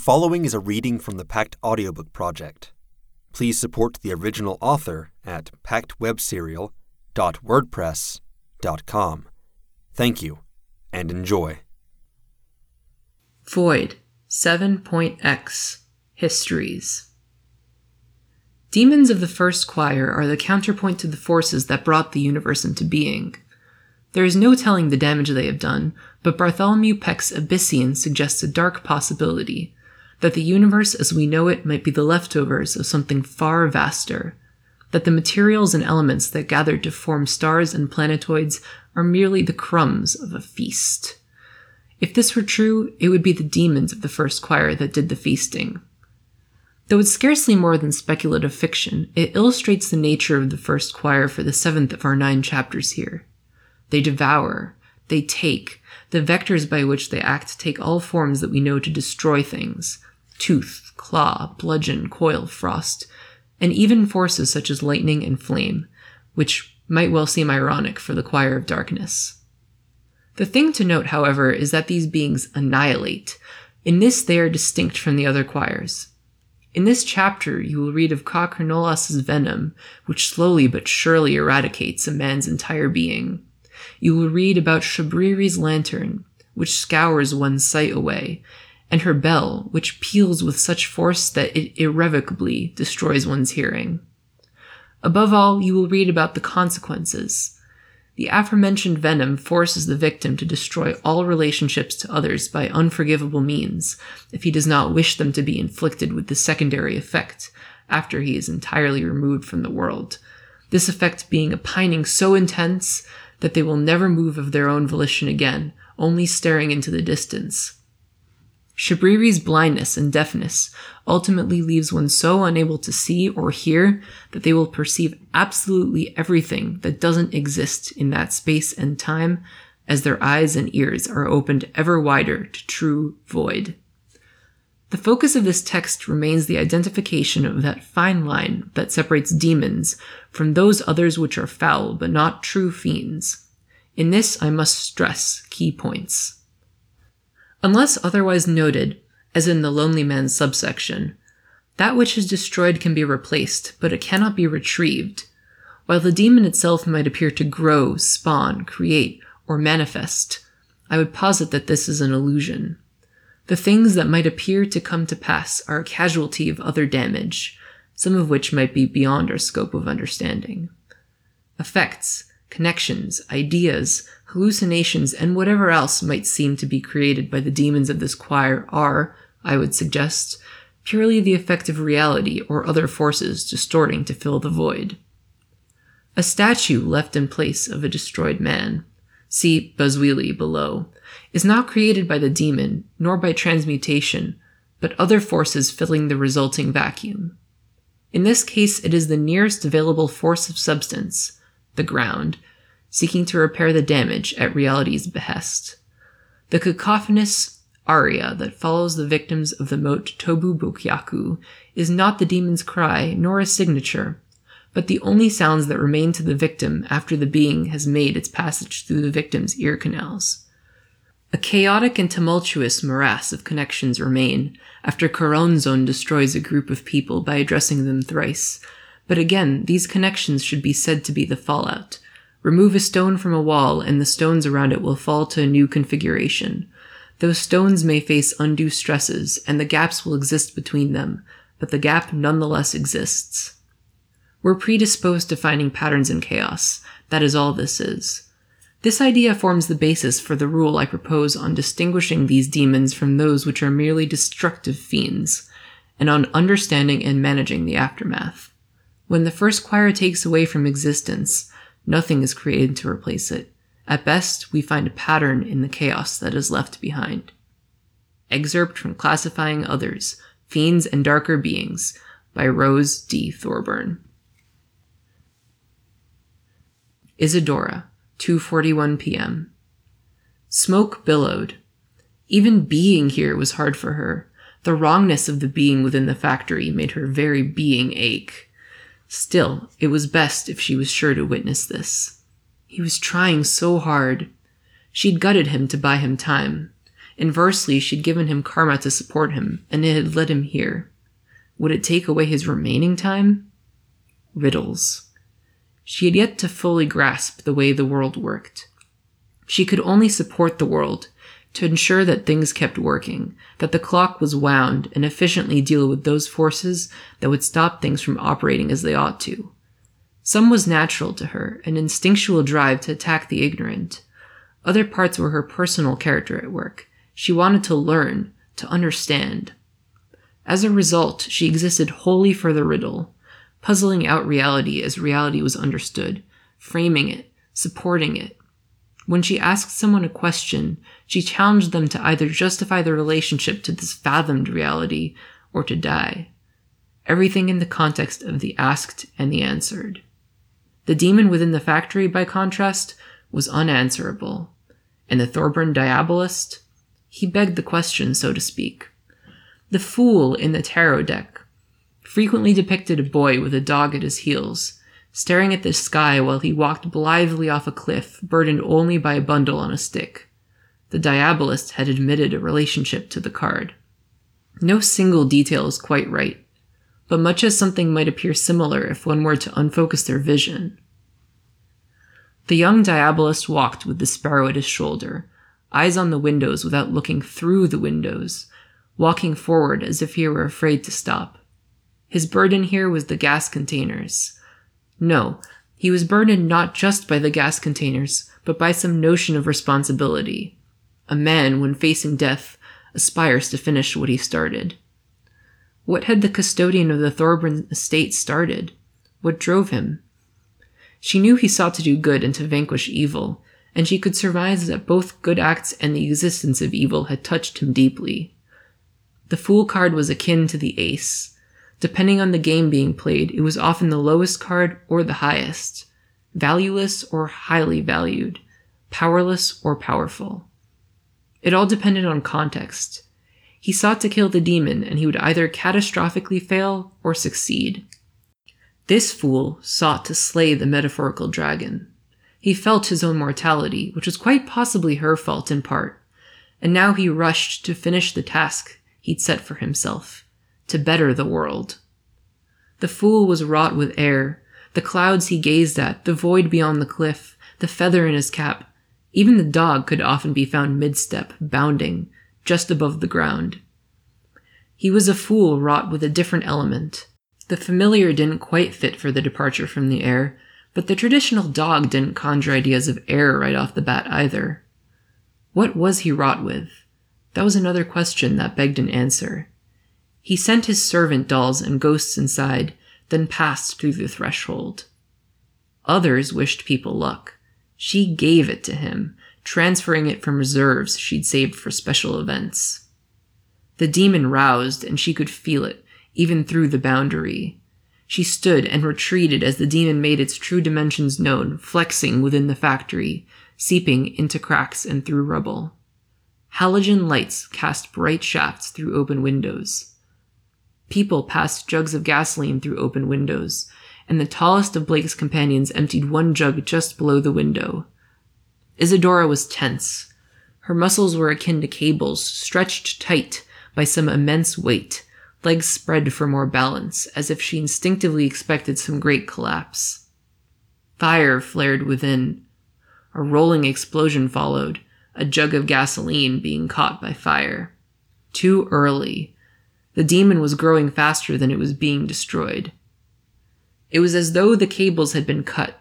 following is a reading from the Pact Audiobook Project. Please support the original author at pactwebserial.wordpress.com. Thank you and enjoy. Void 7.x Histories Demons of the first choir are the counterpoint to the forces that brought the universe into being. There is no telling the damage they have done, but Bartholomew Peck's Abyssian suggests a dark possibility that the universe as we know it might be the leftovers of something far vaster, that the materials and elements that gathered to form stars and planetoids are merely the crumbs of a feast. If this were true, it would be the demons of the first choir that did the feasting. Though it's scarcely more than speculative fiction, it illustrates the nature of the first choir for the seventh of our nine chapters here. They devour, they take, the vectors by which they act take all forms that we know to destroy things tooth, claw, bludgeon, coil, frost, and even forces such as lightning and flame, which might well seem ironic for the choir of darkness. The thing to note, however, is that these beings annihilate. In this, they are distinct from the other choirs. In this chapter, you will read of Ka Carnolos' venom, which slowly but surely eradicates a man's entire being. You will read about Shabriri's lantern, which scours one's sight away, and her bell, which peals with such force that it irrevocably destroys one's hearing. Above all, you will read about the consequences. The aforementioned venom forces the victim to destroy all relationships to others by unforgivable means, if he does not wish them to be inflicted with the secondary effect after he is entirely removed from the world. This effect being a pining so intense that they will never move of their own volition again, only staring into the distance. Shabriri's blindness and deafness ultimately leaves one so unable to see or hear that they will perceive absolutely everything that doesn't exist in that space and time as their eyes and ears are opened ever wider to true void. The focus of this text remains the identification of that fine line that separates demons from those others which are foul but not true fiends. In this, I must stress key points. Unless otherwise noted, as in the Lonely Man subsection, that which is destroyed can be replaced, but it cannot be retrieved. While the demon itself might appear to grow, spawn, create, or manifest, I would posit that this is an illusion. The things that might appear to come to pass are a casualty of other damage, some of which might be beyond our scope of understanding. Effects, connections, ideas, hallucinations, and whatever else might seem to be created by the demons of this choir are, I would suggest, purely the effect of reality or other forces distorting to fill the void. A statue left in place of a destroyed man, see Boswelli below, is not created by the demon, nor by transmutation, but other forces filling the resulting vacuum. In this case, it is the nearest available force of substance, the ground, seeking to repair the damage at reality's behest. The cacophonous aria that follows the victims of the mote Tobu Bokyaku is not the demon's cry nor a signature, but the only sounds that remain to the victim after the being has made its passage through the victim's ear canals. A chaotic and tumultuous morass of connections remain after Choronzon destroys a group of people by addressing them thrice. But again, these connections should be said to be the fallout. Remove a stone from a wall, and the stones around it will fall to a new configuration. Those stones may face undue stresses, and the gaps will exist between them, but the gap nonetheless exists. We're predisposed to finding patterns in chaos. That is all this is. This idea forms the basis for the rule I propose on distinguishing these demons from those which are merely destructive fiends, and on understanding and managing the aftermath. When the first choir takes away from existence, nothing is created to replace it. At best, we find a pattern in the chaos that is left behind. Excerpt from Classifying Others Fiends and Darker Beings by Rose D. Thorburn. Isadora, 2:41 p.m. Smoke billowed. Even being here was hard for her. The wrongness of the being within the factory made her very being ache. Still, it was best if she was sure to witness this. He was trying so hard. She'd gutted him to buy him time. Inversely, she'd given him karma to support him, and it had led him here. Would it take away his remaining time? Riddles. She had yet to fully grasp the way the world worked. She could only support the world to ensure that things kept working, that the clock was wound, and efficiently deal with those forces that would stop things from operating as they ought to. Some was natural to her, an instinctual drive to attack the ignorant. Other parts were her personal character at work. She wanted to learn, to understand. As a result, she existed wholly for the riddle, puzzling out reality as reality was understood, framing it, supporting it, when she asked someone a question, she challenged them to either justify their relationship to this fathomed reality or to die. Everything in the context of the asked and the answered. The demon within the factory, by contrast, was unanswerable. And the Thorburn diabolist? He begged the question, so to speak. The fool in the tarot deck frequently depicted a boy with a dog at his heels, staring at the sky while he walked blithely off a cliff, burdened only by a bundle on a stick. The diabolist had admitted a relationship to the card. No single detail is quite right, but much as something might appear similar if one were to unfocus their vision. The young diabolist walked with the sparrow at his shoulder, eyes on the windows without looking through the windows, walking forward as if he were afraid to stop. His burden here was the gas containers, no, he was burdened not just by the gas containers, but by some notion of responsibility. A man, when facing death, aspires to finish what he started. What had the custodian of the Thorburn estate started? What drove him? She knew he sought to do good and to vanquish evil, and she could surmise that both good acts and the existence of evil had touched him deeply. The Fool card was akin to the Ace, Depending on the game being played, it was often the lowest card or the highest, valueless or highly valued, powerless or powerful. It all depended on context. He sought to kill the demon, and he would either catastrophically fail or succeed. This fool sought to slay the metaphorical dragon. He felt his own mortality, which was quite possibly her fault in part, and now he rushed to finish the task he'd set for himself to better the world. The fool was wrought with air, the clouds he gazed at, the void beyond the cliff, the feather in his cap. Even the dog could often be found mid-step, bounding, just above the ground. He was a fool wrought with a different element. The familiar didn't quite fit for the departure from the air, but the traditional dog didn't conjure ideas of air right off the bat either. What was he wrought with? That was another question that begged an answer. He sent his servant dolls and ghosts inside, then passed through the threshold. Others wished people luck. She gave it to him, transferring it from reserves she'd saved for special events. The demon roused, and she could feel it, even through the boundary. She stood and retreated as the demon made its true dimensions known, flexing within the factory, seeping into cracks and through rubble. Halogen lights cast bright shafts through open windows. People passed jugs of gasoline through open windows, and the tallest of Blake's companions emptied one jug just below the window. Isadora was tense. Her muscles were akin to cables, stretched tight by some immense weight, legs spread for more balance, as if she instinctively expected some great collapse. Fire flared within. A rolling explosion followed, a jug of gasoline being caught by fire. Too early. The demon was growing faster than it was being destroyed. It was as though the cables had been cut.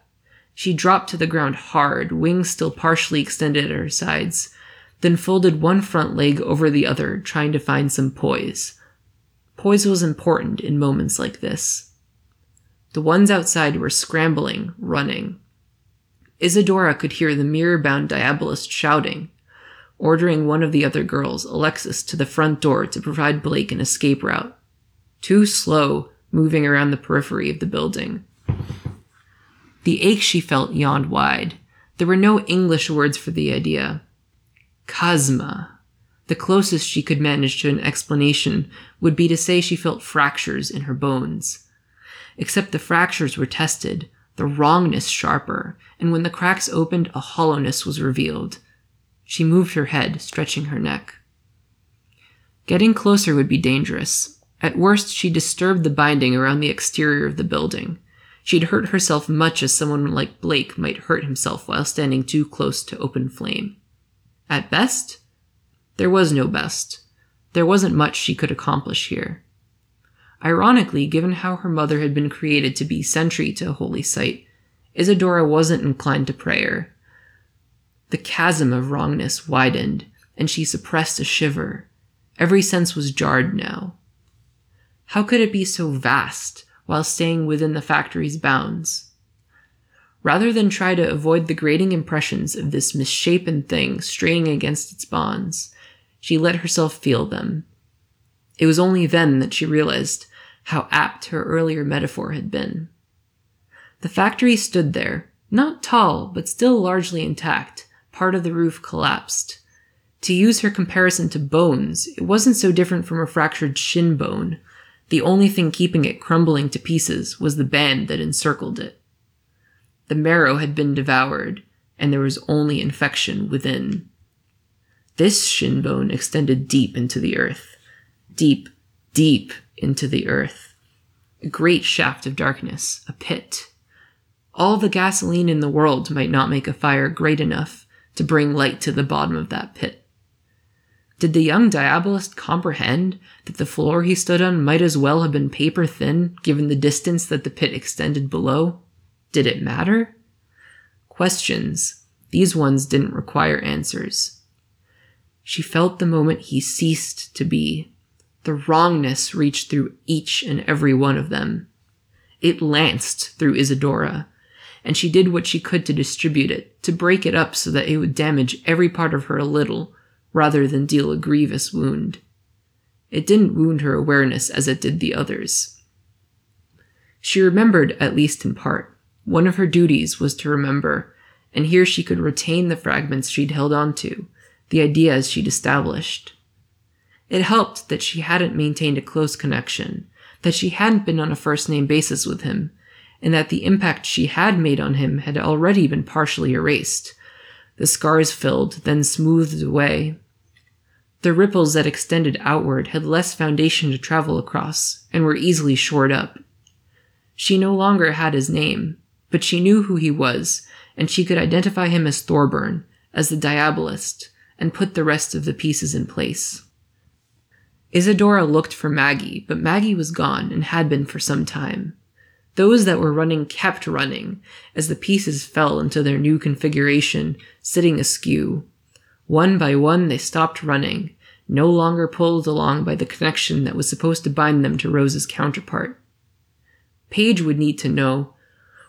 She dropped to the ground hard, wings still partially extended at her sides, then folded one front leg over the other, trying to find some poise. Poise was important in moments like this. The ones outside were scrambling, running. Isadora could hear the mirror bound diabolist shouting ordering one of the other girls, Alexis, to the front door to provide Blake an escape route. Too slow, moving around the periphery of the building. The ache she felt yawned wide. There were no English words for the idea. Chasma. The closest she could manage to an explanation would be to say she felt fractures in her bones. Except the fractures were tested, the wrongness sharper, and when the cracks opened, a hollowness was revealed she moved her head, stretching her neck. Getting closer would be dangerous. At worst, she disturbed the binding around the exterior of the building. She'd hurt herself much as someone like Blake might hurt himself while standing too close to open flame. At best, there was no best. There wasn't much she could accomplish here. Ironically, given how her mother had been created to be sentry to a holy site, Isadora wasn't inclined to prayer. The chasm of wrongness widened, and she suppressed a shiver. Every sense was jarred now. How could it be so vast while staying within the factory's bounds? Rather than try to avoid the grating impressions of this misshapen thing straying against its bonds, she let herself feel them. It was only then that she realized how apt her earlier metaphor had been. The factory stood there, not tall, but still largely intact. Part of the roof collapsed. To use her comparison to bones, it wasn't so different from a fractured shin bone. The only thing keeping it crumbling to pieces was the band that encircled it. The marrow had been devoured, and there was only infection within. This shin bone extended deep into the earth. Deep, deep into the earth. A great shaft of darkness, a pit. All the gasoline in the world might not make a fire great enough to bring light to the bottom of that pit. Did the young diabolist comprehend that the floor he stood on might as well have been paper thin, given the distance that the pit extended below? Did it matter? Questions. These ones didn't require answers. She felt the moment he ceased to be. The wrongness reached through each and every one of them. It lanced through Isadora, and she did what she could to distribute it, to break it up so that it would damage every part of her a little, rather than deal a grievous wound. It didn't wound her awareness as it did the others. She remembered, at least in part. One of her duties was to remember, and here she could retain the fragments she'd held on to, the ideas she'd established. It helped that she hadn't maintained a close connection, that she hadn't been on a first name basis with him, and that the impact she had made on him had already been partially erased. The scars filled, then smoothed away. The ripples that extended outward had less foundation to travel across, and were easily shored up. She no longer had his name, but she knew who he was, and she could identify him as Thorburn, as the Diabolist, and put the rest of the pieces in place. Isadora looked for Maggie, but Maggie was gone and had been for some time. Those that were running kept running as the pieces fell into their new configuration, sitting askew. One by one, they stopped running, no longer pulled along by the connection that was supposed to bind them to Rose's counterpart. Paige would need to know,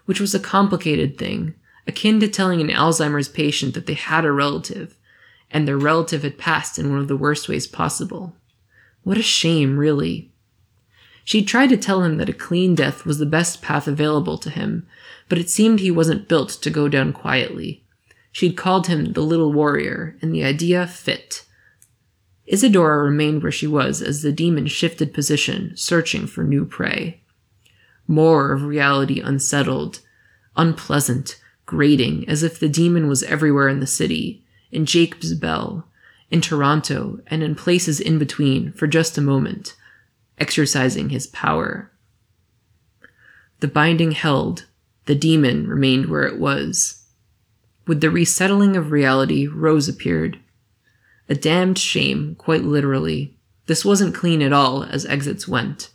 which was a complicated thing, akin to telling an Alzheimer's patient that they had a relative, and their relative had passed in one of the worst ways possible. What a shame, really. She tried to tell him that a clean death was the best path available to him, but it seemed he wasn't built to go down quietly. She'd called him the little warrior, and the idea fit. Isadora remained where she was as the demon shifted position, searching for new prey. More of reality unsettled, unpleasant, grating, as if the demon was everywhere in the city, in Jacob's Bell, in Toronto, and in places in between for just a moment exercising his power. The binding held, the demon remained where it was. With the resettling of reality, Rose appeared. A damned shame, quite literally. This wasn't clean at all as exits went.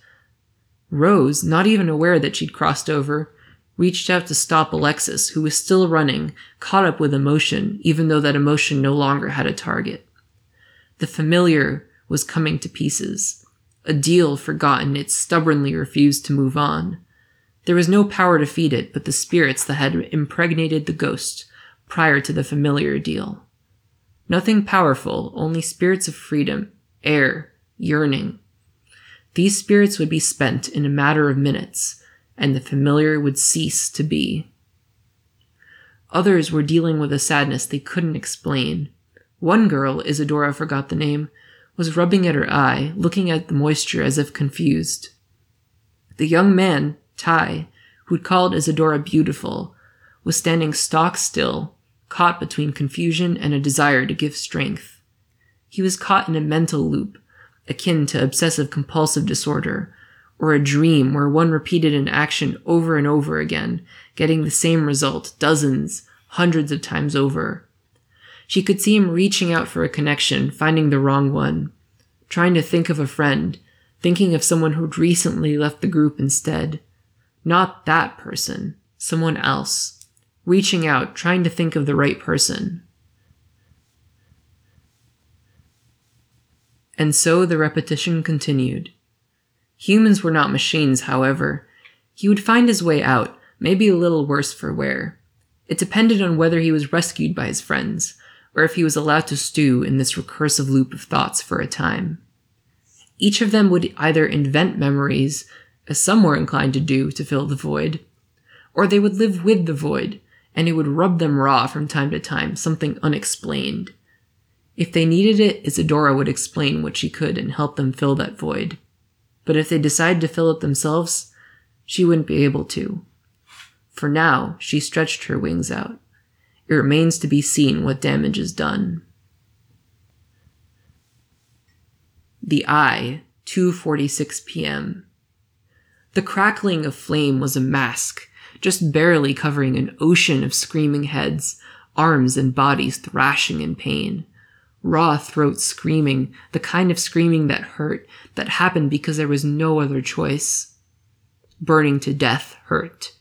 Rose, not even aware that she'd crossed over, reached out to stop Alexis, who was still running, caught up with emotion, even though that emotion no longer had a target. The familiar was coming to pieces. A deal forgotten, it stubbornly refused to move on. There was no power to feed it but the spirits that had impregnated the ghost prior to the familiar deal. Nothing powerful, only spirits of freedom, air, yearning. These spirits would be spent in a matter of minutes, and the familiar would cease to be. Others were dealing with a sadness they couldn't explain. One girl, Isadora forgot the name, was rubbing at her eye, looking at the moisture as if confused. The young man, Ty, who'd called Isadora beautiful, was standing stock still, caught between confusion and a desire to give strength. He was caught in a mental loop, akin to obsessive compulsive disorder, or a dream where one repeated an action over and over again, getting the same result dozens, hundreds of times over. She could see him reaching out for a connection, finding the wrong one, trying to think of a friend, thinking of someone who'd recently left the group instead. Not that person, someone else. Reaching out, trying to think of the right person. And so the repetition continued. Humans were not machines, however. He would find his way out, maybe a little worse for wear. It depended on whether he was rescued by his friends, or if he was allowed to stew in this recursive loop of thoughts for a time. Each of them would either invent memories, as some were inclined to do to fill the void, or they would live with the void, and it would rub them raw from time to time, something unexplained. If they needed it, Isadora would explain what she could and help them fill that void. But if they decided to fill it themselves, she wouldn't be able to. For now, she stretched her wings out. It remains to be seen what damage is done. The Eye, 2:46 p.m. The crackling of flame was a mask, just barely covering an ocean of screaming heads, arms and bodies thrashing in pain raw throat screaming, the kind of screaming that hurt, that happened because there was no other choice. Burning to death hurt.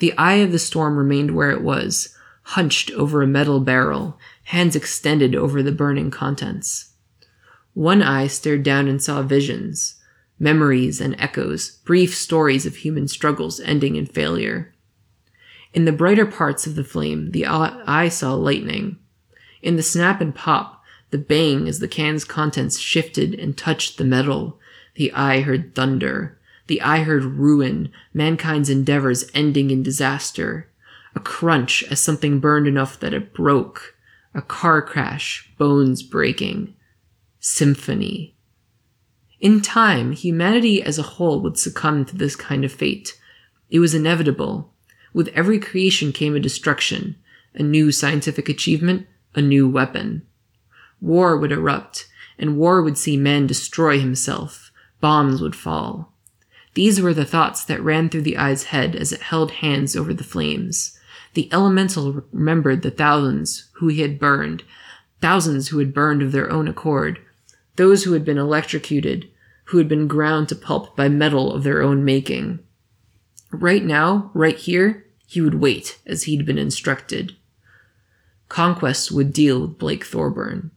The eye of the storm remained where it was, hunched over a metal barrel, hands extended over the burning contents. One eye stared down and saw visions, memories and echoes, brief stories of human struggles ending in failure. In the brighter parts of the flame, the eye saw lightning, in the snap and pop, the bang as the can's contents shifted and touched the metal, the eye heard thunder. The eye heard ruin, mankind's endeavors ending in disaster. A crunch as something burned enough that it broke. A car crash, bones breaking. Symphony. In time, humanity as a whole would succumb to this kind of fate. It was inevitable. With every creation came a destruction, a new scientific achievement, a new weapon. War would erupt, and war would see man destroy himself. Bombs would fall. These were the thoughts that ran through the eye's head as it held hands over the flames. The elemental remembered the thousands who he had burned, thousands who had burned of their own accord, those who had been electrocuted, who had been ground to pulp by metal of their own making. Right now, right here, he would wait as he'd been instructed. Conquest would deal with Blake Thorburn.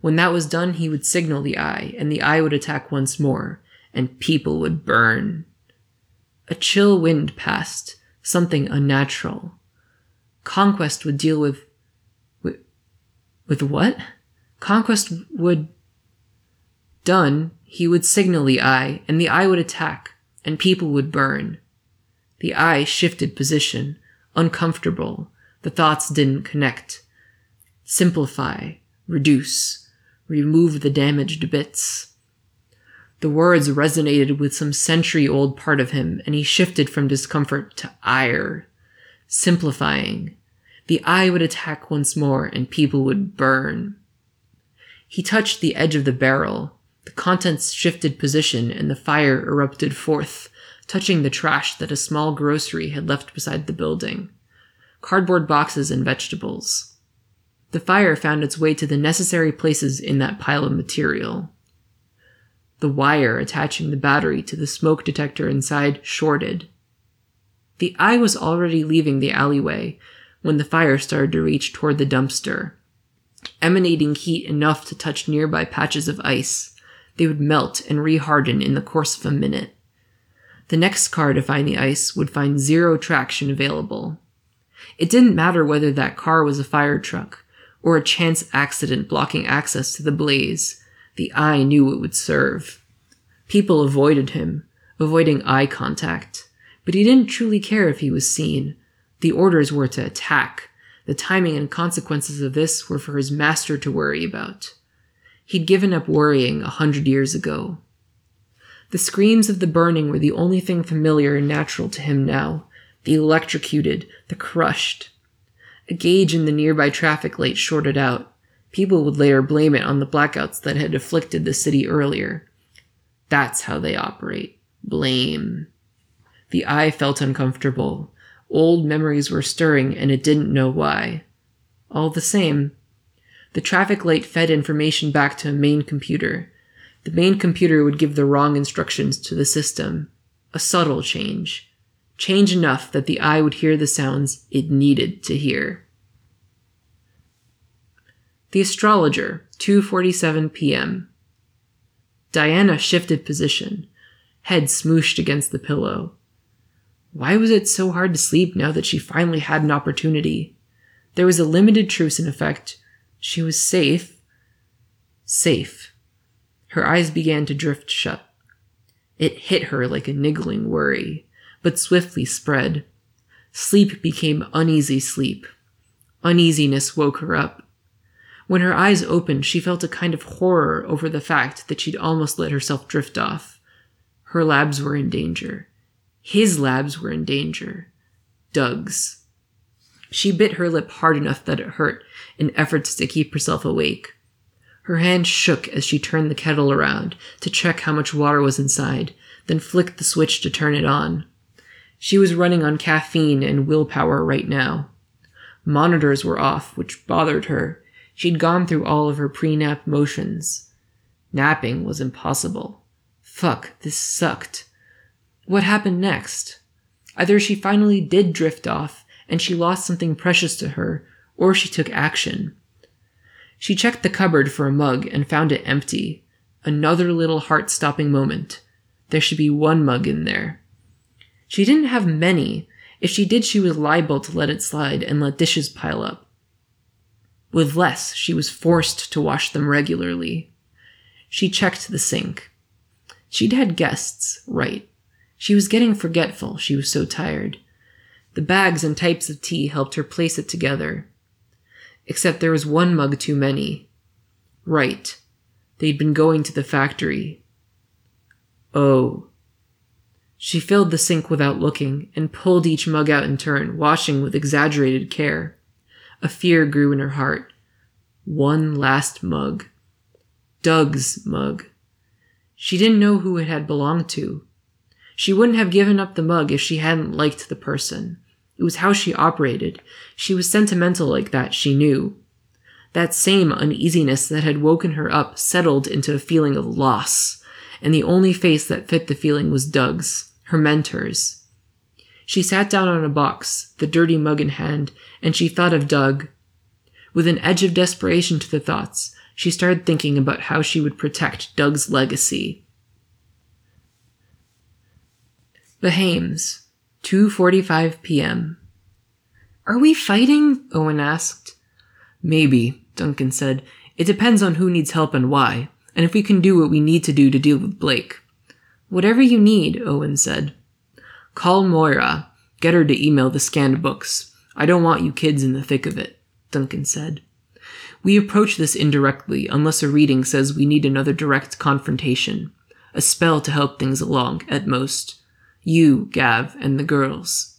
When that was done, he would signal the eye, and the eye would attack once more, and people would burn. A chill wind passed, something unnatural. Conquest would deal with. with, with what? Conquest would. Done, he would signal the eye, and the eye would attack, and people would burn. The eye shifted position, uncomfortable. The thoughts didn't connect simplify, reduce, remove the damaged bits. The words resonated with some century old part of him, and he shifted from discomfort to ire, simplifying. The eye would attack once more, and people would burn. He touched the edge of the barrel. The contents shifted position, and the fire erupted forth, touching the trash that a small grocery had left beside the building cardboard boxes and vegetables. The fire found its way to the necessary places in that pile of material. The wire attaching the battery to the smoke detector inside shorted. The eye was already leaving the alleyway when the fire started to reach toward the dumpster. Emanating heat enough to touch nearby patches of ice, they would melt and reharden in the course of a minute. The next car to find the ice would find zero traction available. It didn't matter whether that car was a fire truck or a chance accident blocking access to the blaze, the eye knew it would serve. People avoided him, avoiding eye contact, but he didn't truly care if he was seen. The orders were to attack. The timing and consequences of this were for his master to worry about. He'd given up worrying a hundred years ago. The screams of the burning were the only thing familiar and natural to him now. The electrocuted, the crushed, a gauge in the nearby traffic light shorted out. People would later blame it on the blackouts that had afflicted the city earlier. That's how they operate. Blame. The eye felt uncomfortable. Old memories were stirring, and it didn't know why. All the same, the traffic light fed information back to a main computer. The main computer would give the wrong instructions to the system. A subtle change. Change enough that the eye would hear the sounds it needed to hear. The astrologer, 2:47 p.m. Diana shifted position, head smooshed against the pillow. Why was it so hard to sleep now that she finally had an opportunity? There was a limited truce in effect. She was safe. Safe. Her eyes began to drift shut. It hit her like a niggling worry, but swiftly spread. Sleep became uneasy sleep. Uneasiness woke her up. When her eyes opened, she felt a kind of horror over the fact that she'd almost let herself drift off. Her labs were in danger. His labs were in danger. Doug's. She bit her lip hard enough that it hurt in efforts to keep herself awake. Her hand shook as she turned the kettle around to check how much water was inside, then flicked the switch to turn it on. She was running on caffeine and willpower right now. Monitors were off, which bothered her. She'd gone through all of her pre nap motions. Napping was impossible. Fuck, this sucked. What happened next? Either she finally did drift off and she lost something precious to her, or she took action. She checked the cupboard for a mug and found it empty. Another little heart stopping moment. There should be one mug in there. She didn't have many. If she did, she was liable to let it slide and let dishes pile up. With less, she was forced to wash them regularly. She checked the sink. She'd had guests, right. She was getting forgetful, she was so tired. The bags and types of tea helped her place it together. Except there was one mug too many. Right. They'd been going to the factory. Oh. She filled the sink without looking and pulled each mug out in turn, washing with exaggerated care. A fear grew in her heart. One last mug. Doug's mug. She didn't know who it had belonged to. She wouldn't have given up the mug if she hadn't liked the person. It was how she operated. She was sentimental like that, she knew. That same uneasiness that had woken her up settled into a feeling of loss, and the only face that fit the feeling was Doug's, her mentor's. She sat down on a box, the dirty mug in hand, and she thought of Doug. With an edge of desperation to the thoughts, she started thinking about how she would protect Doug's legacy. The Behaims, 2:45 p.m. Are we fighting? Owen asked. Maybe, Duncan said. It depends on who needs help and why, and if we can do what we need to do to deal with Blake. Whatever you need, Owen said. Call Moira. Get her to email the scanned books. I don't want you kids in the thick of it, Duncan said. We approach this indirectly unless a reading says we need another direct confrontation. A spell to help things along, at most. You, Gav, and the girls.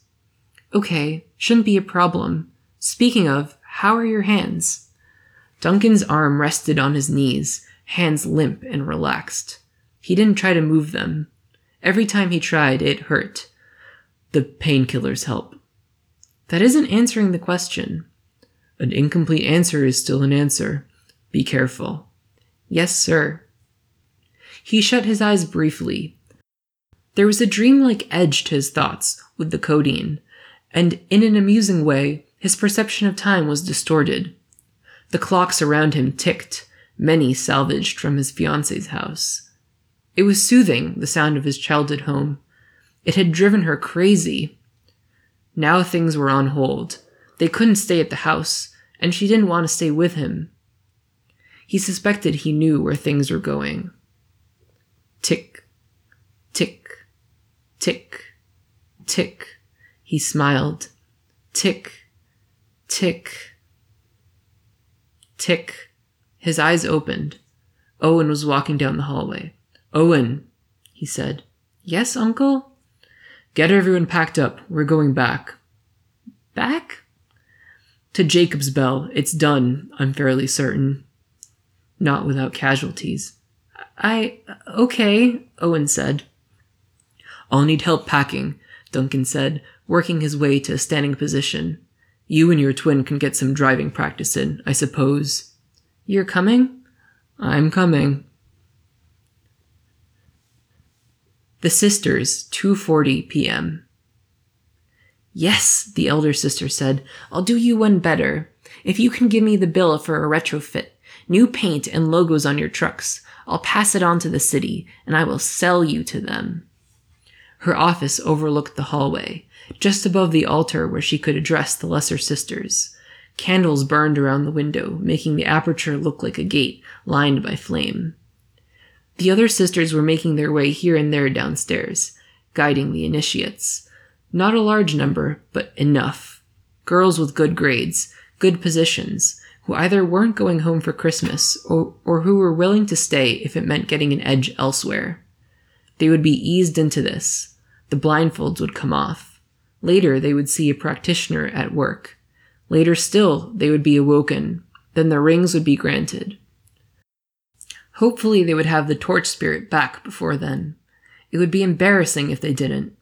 Okay, shouldn't be a problem. Speaking of, how are your hands? Duncan's arm rested on his knees, hands limp and relaxed. He didn't try to move them. Every time he tried, it hurt. The painkillers help. That isn't answering the question. An incomplete answer is still an answer. Be careful. Yes, sir. He shut his eyes briefly, there was a dreamlike edge to his thoughts with the codeine, and in an amusing way, his perception of time was distorted. The clocks around him ticked, many salvaged from his fiance's house. It was soothing, the sound of his childhood home. It had driven her crazy. Now things were on hold. They couldn't stay at the house, and she didn't want to stay with him. He suspected he knew where things were going. Tick, tick, Tick, tick. He smiled. Tick, tick, tick. His eyes opened. Owen was walking down the hallway. Owen, he said. Yes, uncle? Get everyone packed up. We're going back. Back? To Jacob's Bell. It's done, I'm fairly certain. not without casualties. I. okay, Owen said. I'll need help packing, Duncan said, working his way to a standing position. You and your twin can get some driving practice in, I suppose. You're coming? I'm coming. The Sisters, 2:40 p.m. Yes, the elder sister said. I'll do you one better. If you can give me the bill for a retrofit, new paint and logos on your trucks, I'll pass it on to the city and I will sell you to them. Her office overlooked the hallway, just above the altar where she could address the lesser sisters. Candles burned around the window, making the aperture look like a gate lined by flame. The other sisters were making their way here and there downstairs, guiding the initiates. Not a large number, but enough. Girls with good grades, good positions, who either weren't going home for Christmas or, or who were willing to stay if it meant getting an edge elsewhere. They would be eased into this. The blindfolds would come off. Later, they would see a practitioner at work. Later still, they would be awoken. Then the rings would be granted. Hopefully, they would have the torch spirit back before then. It would be embarrassing if they didn't.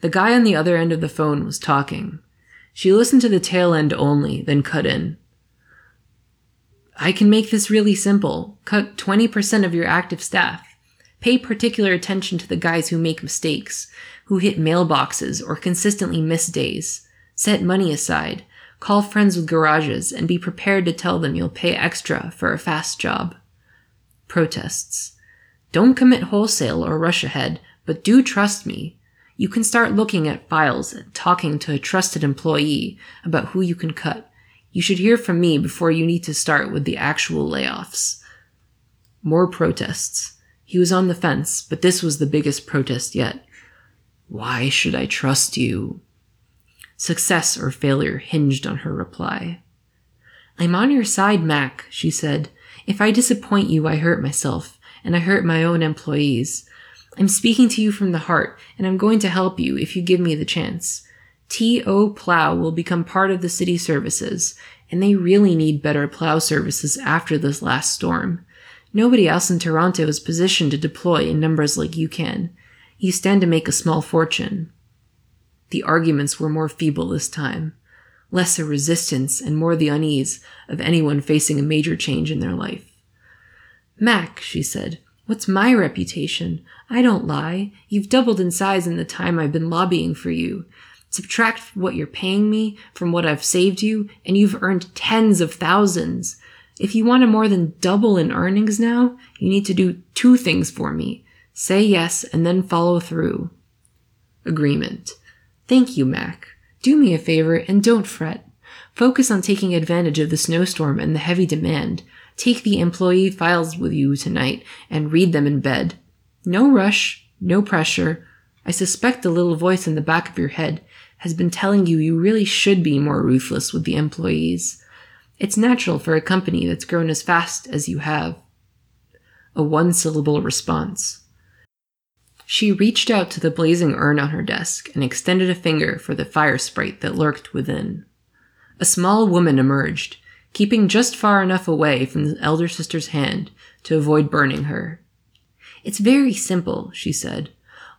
The guy on the other end of the phone was talking. She listened to the tail end only, then cut in. I can make this really simple. Cut 20% of your active staff. Pay particular attention to the guys who make mistakes, who hit mailboxes or consistently miss days. Set money aside. Call friends with garages and be prepared to tell them you'll pay extra for a fast job. Protests. Don't commit wholesale or rush ahead, but do trust me. You can start looking at files and talking to a trusted employee about who you can cut. You should hear from me before you need to start with the actual layoffs. More protests. He was on the fence, but this was the biggest protest yet. Why should I trust you? Success or failure hinged on her reply. I'm on your side, Mac, she said. If I disappoint you, I hurt myself, and I hurt my own employees. I'm speaking to you from the heart, and I'm going to help you if you give me the chance. T.O. Plow will become part of the city services, and they really need better plow services after this last storm. Nobody else in Toronto is positioned to deploy in numbers like you can. You stand to make a small fortune. The arguments were more feeble this time, less a resistance and more the unease of anyone facing a major change in their life. Mac, she said, what's my reputation? I don't lie. You've doubled in size in the time I've been lobbying for you. Subtract what you're paying me from what I've saved you, and you've earned tens of thousands. If you want to more than double in earnings now, you need to do two things for me. Say yes and then follow through. Agreement. Thank you, Mac. Do me a favor and don't fret. Focus on taking advantage of the snowstorm and the heavy demand. Take the employee files with you tonight and read them in bed. No rush, no pressure. I suspect the little voice in the back of your head has been telling you you really should be more ruthless with the employees. It's natural for a company that's grown as fast as you have. A one syllable response. She reached out to the blazing urn on her desk and extended a finger for the fire sprite that lurked within. A small woman emerged, keeping just far enough away from the elder sister's hand to avoid burning her. It's very simple, she said.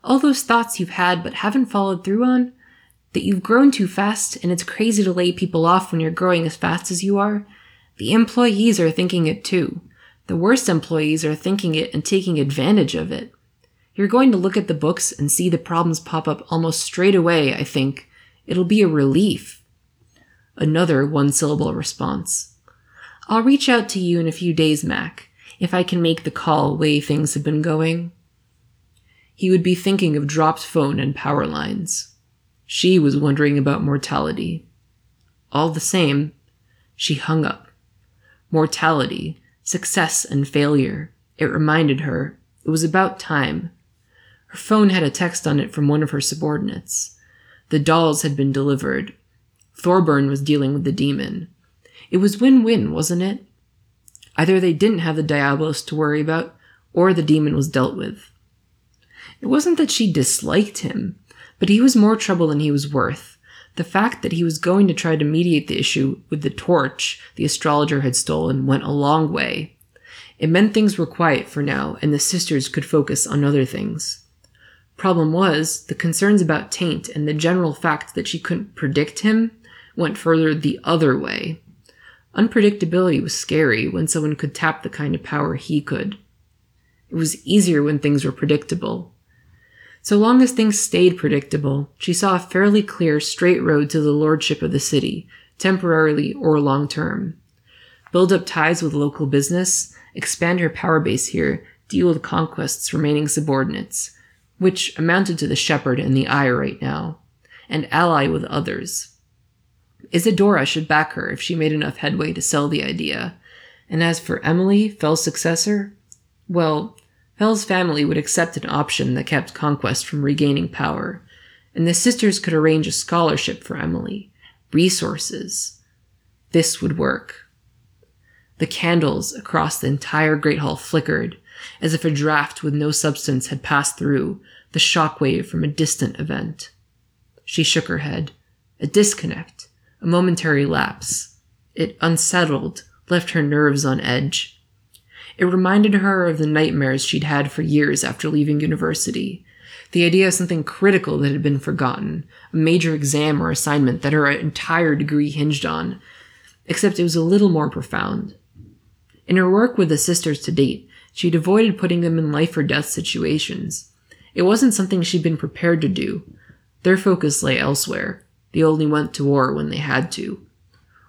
All those thoughts you've had but haven't followed through on, that you've grown too fast and it's crazy to lay people off when you're growing as fast as you are, the employees are thinking it too. The worst employees are thinking it and taking advantage of it. You're going to look at the books and see the problems pop up almost straight away, I think. It'll be a relief. Another one syllable response. I'll reach out to you in a few days, Mac, if I can make the call way things have been going. He would be thinking of dropped phone and power lines. She was wondering about mortality. All the same, she hung up. Mortality, success and failure. It reminded her. It was about time. Her phone had a text on it from one of her subordinates. The dolls had been delivered. Thorburn was dealing with the demon. It was win-win, wasn't it? Either they didn't have the Diabolist to worry about, or the demon was dealt with. It wasn't that she disliked him. But he was more trouble than he was worth. The fact that he was going to try to mediate the issue with the torch the astrologer had stolen went a long way. It meant things were quiet for now, and the sisters could focus on other things. Problem was, the concerns about Taint and the general fact that she couldn't predict him went further the other way. Unpredictability was scary when someone could tap the kind of power he could. It was easier when things were predictable. So long as things stayed predictable, she saw a fairly clear, straight road to the lordship of the city, temporarily or long term. Build up ties with local business, expand her power base here, deal with conquest's remaining subordinates, which amounted to the shepherd and the eye right now, and ally with others. Isadora should back her if she made enough headway to sell the idea. And as for Emily, Fell's successor, well, Fell's family would accept an option that kept Conquest from regaining power, and the sisters could arrange a scholarship for Emily, resources. This would work. The candles across the entire Great Hall flickered, as if a draft with no substance had passed through, the shock wave from a distant event. She shook her head. A disconnect, a momentary lapse. It unsettled, left her nerves on edge. It reminded her of the nightmares she'd had for years after leaving university. The idea of something critical that had been forgotten, a major exam or assignment that her entire degree hinged on, except it was a little more profound. In her work with the sisters to date, she'd avoided putting them in life or death situations. It wasn't something she'd been prepared to do. Their focus lay elsewhere. They only went to war when they had to.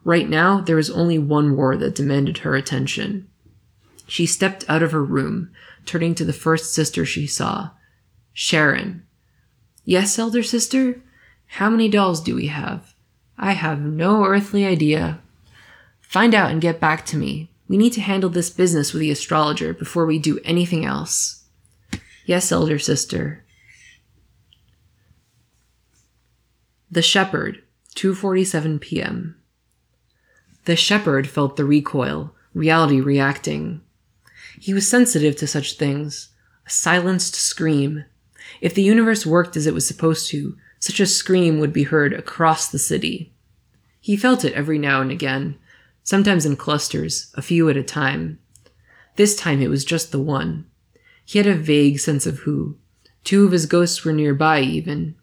Right now, there was only one war that demanded her attention. She stepped out of her room, turning to the first sister she saw, Sharon. Yes, elder sister? How many dolls do we have? I have no earthly idea. Find out and get back to me. We need to handle this business with the astrologer before we do anything else. Yes, elder sister. The Shepherd, 2:47 p.m. The shepherd felt the recoil, reality reacting. He was sensitive to such things. A silenced scream. If the universe worked as it was supposed to, such a scream would be heard across the city. He felt it every now and again, sometimes in clusters, a few at a time. This time it was just the one. He had a vague sense of who. Two of his ghosts were nearby, even.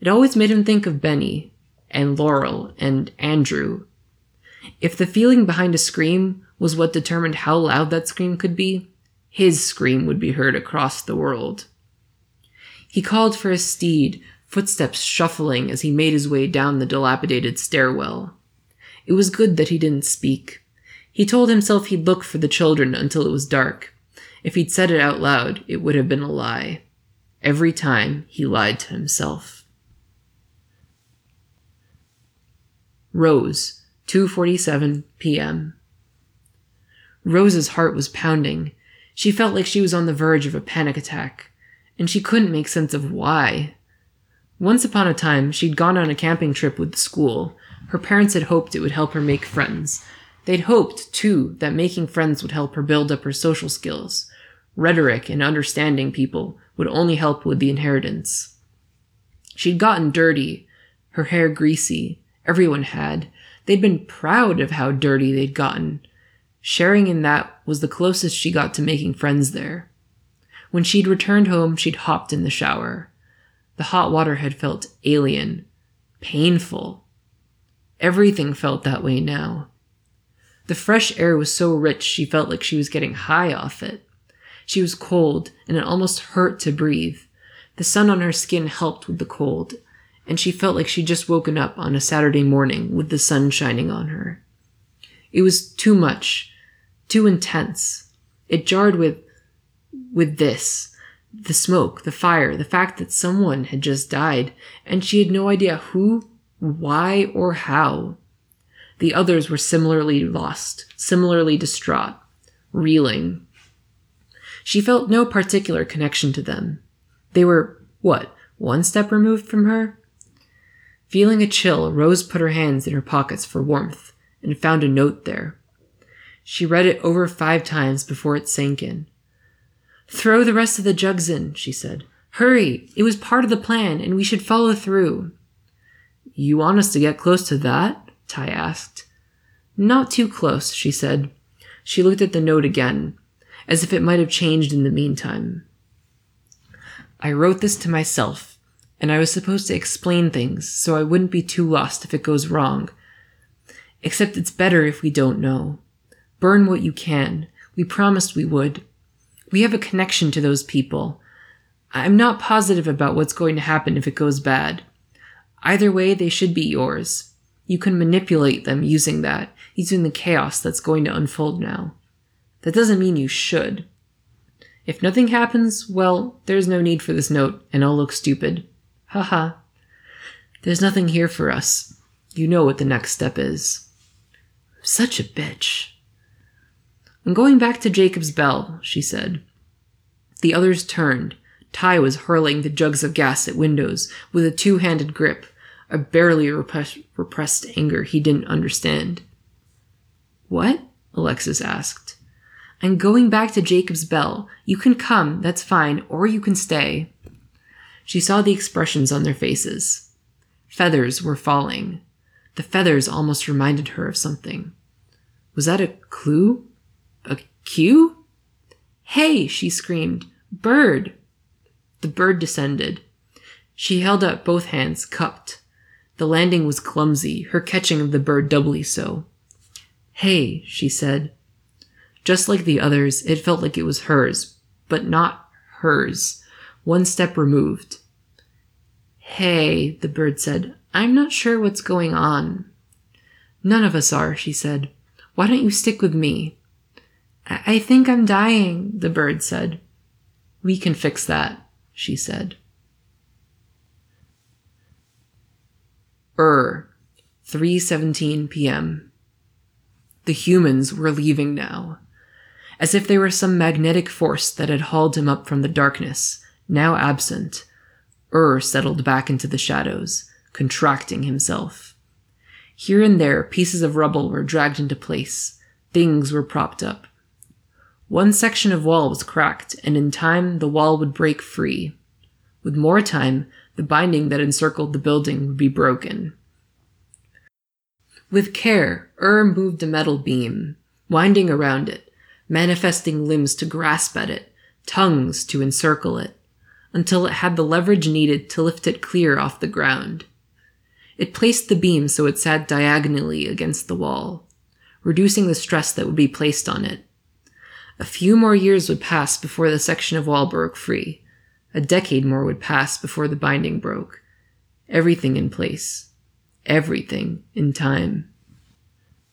It always made him think of Benny, and Laurel, and Andrew. If the feeling behind a scream was what determined how loud that scream could be, his scream would be heard across the world. He called for his steed, footsteps shuffling as he made his way down the dilapidated stairwell. It was good that he didn't speak. He told himself he'd look for the children until it was dark. If he'd said it out loud, it would have been a lie. Every time he lied to himself. Rose, 2:47 p.m. Rose's heart was pounding. She felt like she was on the verge of a panic attack, and she couldn't make sense of why. Once upon a time, she'd gone on a camping trip with the school, her parents had hoped it would help her make friends. They'd hoped, too, that making friends would help her build up her social skills. Rhetoric and understanding people would only help with the inheritance. She'd gotten dirty, her hair greasy. Everyone had. They'd been proud of how dirty they'd gotten. Sharing in that was the closest she got to making friends there. When she'd returned home, she'd hopped in the shower. The hot water had felt alien, painful. Everything felt that way now. The fresh air was so rich she felt like she was getting high off it. She was cold, and it almost hurt to breathe. The sun on her skin helped with the cold, and she felt like she'd just woken up on a Saturday morning with the sun shining on her. It was too much, too intense. It jarred with, with this, the smoke, the fire, the fact that someone had just died, and she had no idea who why or how. The others were similarly lost, similarly distraught, reeling. She felt no particular connection to them. They were, what, one step removed from her? Feeling a chill, Rose put her hands in her pockets for warmth and found a note there. She read it over five times before it sank in. Throw the rest of the jugs in, she said. Hurry! It was part of the plan, and we should follow through. You want us to get close to that? Ty asked. Not too close, she said. She looked at the note again. as if it might have changed in the meantime. I wrote this to myself, and I was supposed to explain things so I wouldn't be too lost if it goes wrong. Except it's better if we don't know. Burn what you can. We promised we would. We have a connection to those people. I'm not positive about what's going to happen if it goes bad. Either way, they should be yours. You can manipulate them using that, using the chaos that's going to unfold now. That doesn't mean you should. If nothing happens, well, there's no need for this note, and I'll look stupid. Haha. There's nothing here for us. You know what the next step is. Such a bitch. I'm going back to Jacob's Bell, she said. The others turned. Ty was hurling the jugs of gas at windows with a two handed grip, a barely repressed anger he didn't understand. What? Alexis asked. I'm going back to Jacob's Bell. You can come, that's fine, or you can stay. She saw the expressions on their faces. Feathers were falling. The feathers almost reminded her of something. Was that a clue? Cue? Hey, she screamed. Bird! The bird descended. She held up both hands, cupped. The landing was clumsy, her catching of the bird doubly so. Hey, she said. Just like the others, it felt like it was hers, but not hers. One step removed. Hey, the bird said, I'm not sure what's going on. None of us are, she said. Why don't you stick with me? I, think I'm dying, the bird said. We can fix that, she said. Ur, 3:17 p.m. The humans were leaving now, as if they were some magnetic force that had hauled him up from the darkness, now absent. Ur settled back into the shadows, contracting himself. Here and there, pieces of rubble were dragged into place. Things were propped up. One section of wall was cracked, and in time the wall would break free. With more time, the binding that encircled the building would be broken. With care, Ur moved a metal beam, winding around it, manifesting limbs to grasp at it, tongues to encircle it, until it had the leverage needed to lift it clear off the ground. It placed the beam so it sat diagonally against the wall, reducing the stress that would be placed on it. A few more years would pass before the section of wall broke free. A decade more would pass before the binding broke. Everything in place. Everything in time.